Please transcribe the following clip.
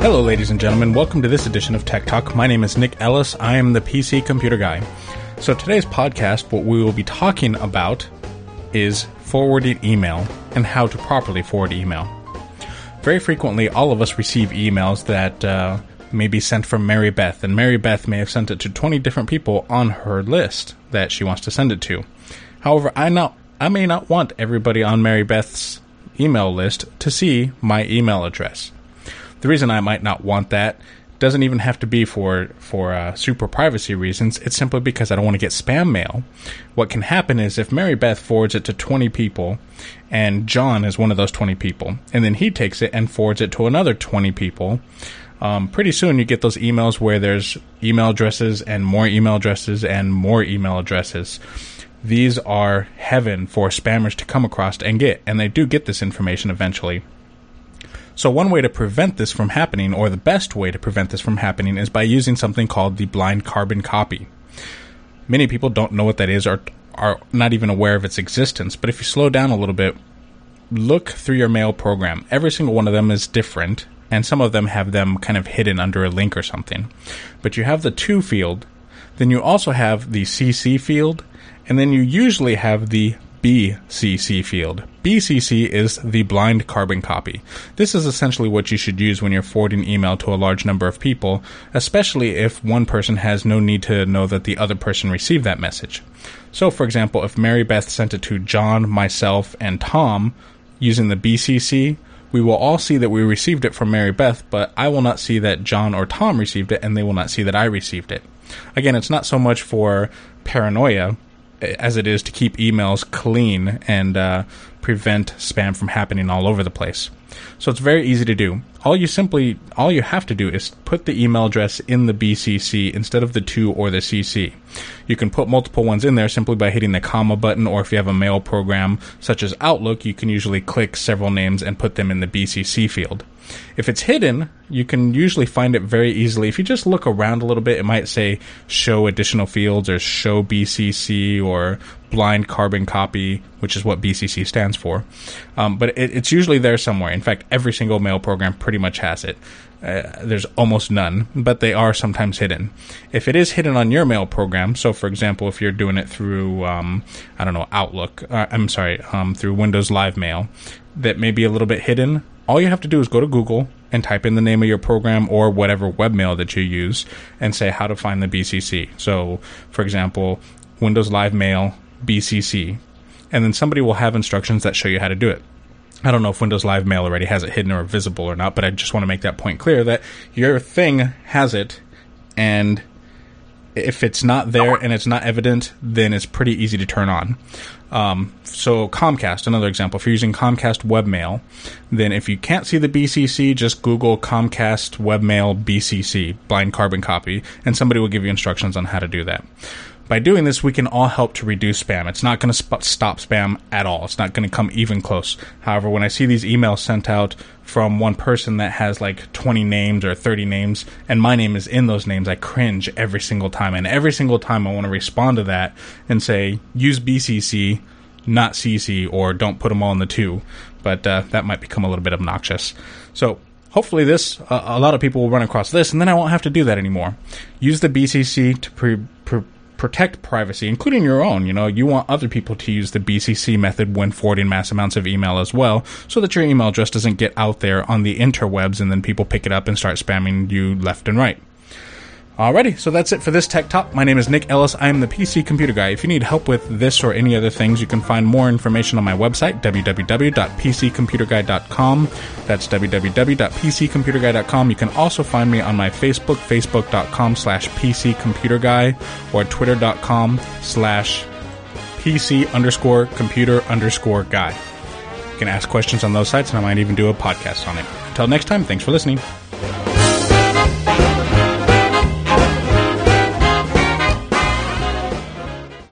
Hello, ladies and gentlemen. Welcome to this edition of Tech Talk. My name is Nick Ellis. I am the PC computer guy. So, today's podcast, what we will be talking about is forwarding email and how to properly forward email. Very frequently, all of us receive emails that uh, may be sent from Mary Beth, and Mary Beth may have sent it to 20 different people on her list that she wants to send it to. However, I not I may not want everybody on Mary Beth's email list to see my email address. The reason I might not want that doesn't even have to be for for uh, super privacy reasons. It's simply because I don't want to get spam mail. What can happen is if Mary Beth forwards it to 20 people, and John is one of those 20 people, and then he takes it and forwards it to another 20 people. Um, pretty soon you get those emails where there's email addresses and more email addresses and more email addresses. These are heaven for spammers to come across and get, and they do get this information eventually. So, one way to prevent this from happening, or the best way to prevent this from happening, is by using something called the blind carbon copy. Many people don't know what that is or are not even aware of its existence, but if you slow down a little bit, look through your mail program. Every single one of them is different, and some of them have them kind of hidden under a link or something. But you have the to field, then you also have the CC field, and then you usually have the BCC field. BCC is the blind carbon copy. This is essentially what you should use when you're forwarding email to a large number of people, especially if one person has no need to know that the other person received that message. So, for example, if Mary Beth sent it to John, myself, and Tom using the BCC, we will all see that we received it from Mary Beth, but I will not see that John or Tom received it, and they will not see that I received it. Again, it's not so much for paranoia as it is to keep emails clean and uh, prevent spam from happening all over the place. So it's very easy to do. All you simply, all you have to do is put the email address in the BCC instead of the to or the CC. You can put multiple ones in there simply by hitting the comma button, or if you have a mail program such as Outlook, you can usually click several names and put them in the BCC field. If it's hidden, you can usually find it very easily. If you just look around a little bit, it might say show additional fields or show BCC or blind carbon copy, which is what BCC stands for. Um, but it, it's usually there somewhere. In fact, every single mail program pretty much has it. Uh, there's almost none, but they are sometimes hidden. If it is hidden on your mail program, so for example, if you're doing it through, um, I don't know, Outlook, uh, I'm sorry, um, through Windows Live Mail, that may be a little bit hidden, all you have to do is go to Google and type in the name of your program or whatever webmail that you use and say how to find the BCC. So, for example, Windows Live Mail BCC, and then somebody will have instructions that show you how to do it. I don't know if Windows Live Mail already has it hidden or visible or not, but I just want to make that point clear that your thing has it, and if it's not there and it's not evident, then it's pretty easy to turn on. Um, so Comcast, another example. If you're using Comcast webmail, then if you can't see the BCC, just Google Comcast webmail BCC blind carbon copy, and somebody will give you instructions on how to do that. By doing this, we can all help to reduce spam. It's not going to sp- stop spam at all. It's not going to come even close. However, when I see these emails sent out from one person that has like 20 names or 30 names, and my name is in those names, I cringe every single time. And every single time I want to respond to that and say, use BCC, not CC, or don't put them all in the to. But uh, that might become a little bit obnoxious. So hopefully this uh, a lot of people will run across this and then i won't have to do that anymore use the bcc to pre- pre- protect privacy, including your own. You know, you want other people to use the BCC method when forwarding mass amounts of email as well, so that your email address doesn't get out there on the interwebs and then people pick it up and start spamming you left and right. Alrighty, so that's it for this Tech Talk. My name is Nick Ellis. I am the PC Computer Guy. If you need help with this or any other things, you can find more information on my website, www.pccomputerguy.com. That's www.pccomputerguy.com. You can also find me on my Facebook, facebook.com slash pccomputerguy, or twitter.com slash pc underscore computer underscore guy. You can ask questions on those sites, and I might even do a podcast on it. Until next time, thanks for listening.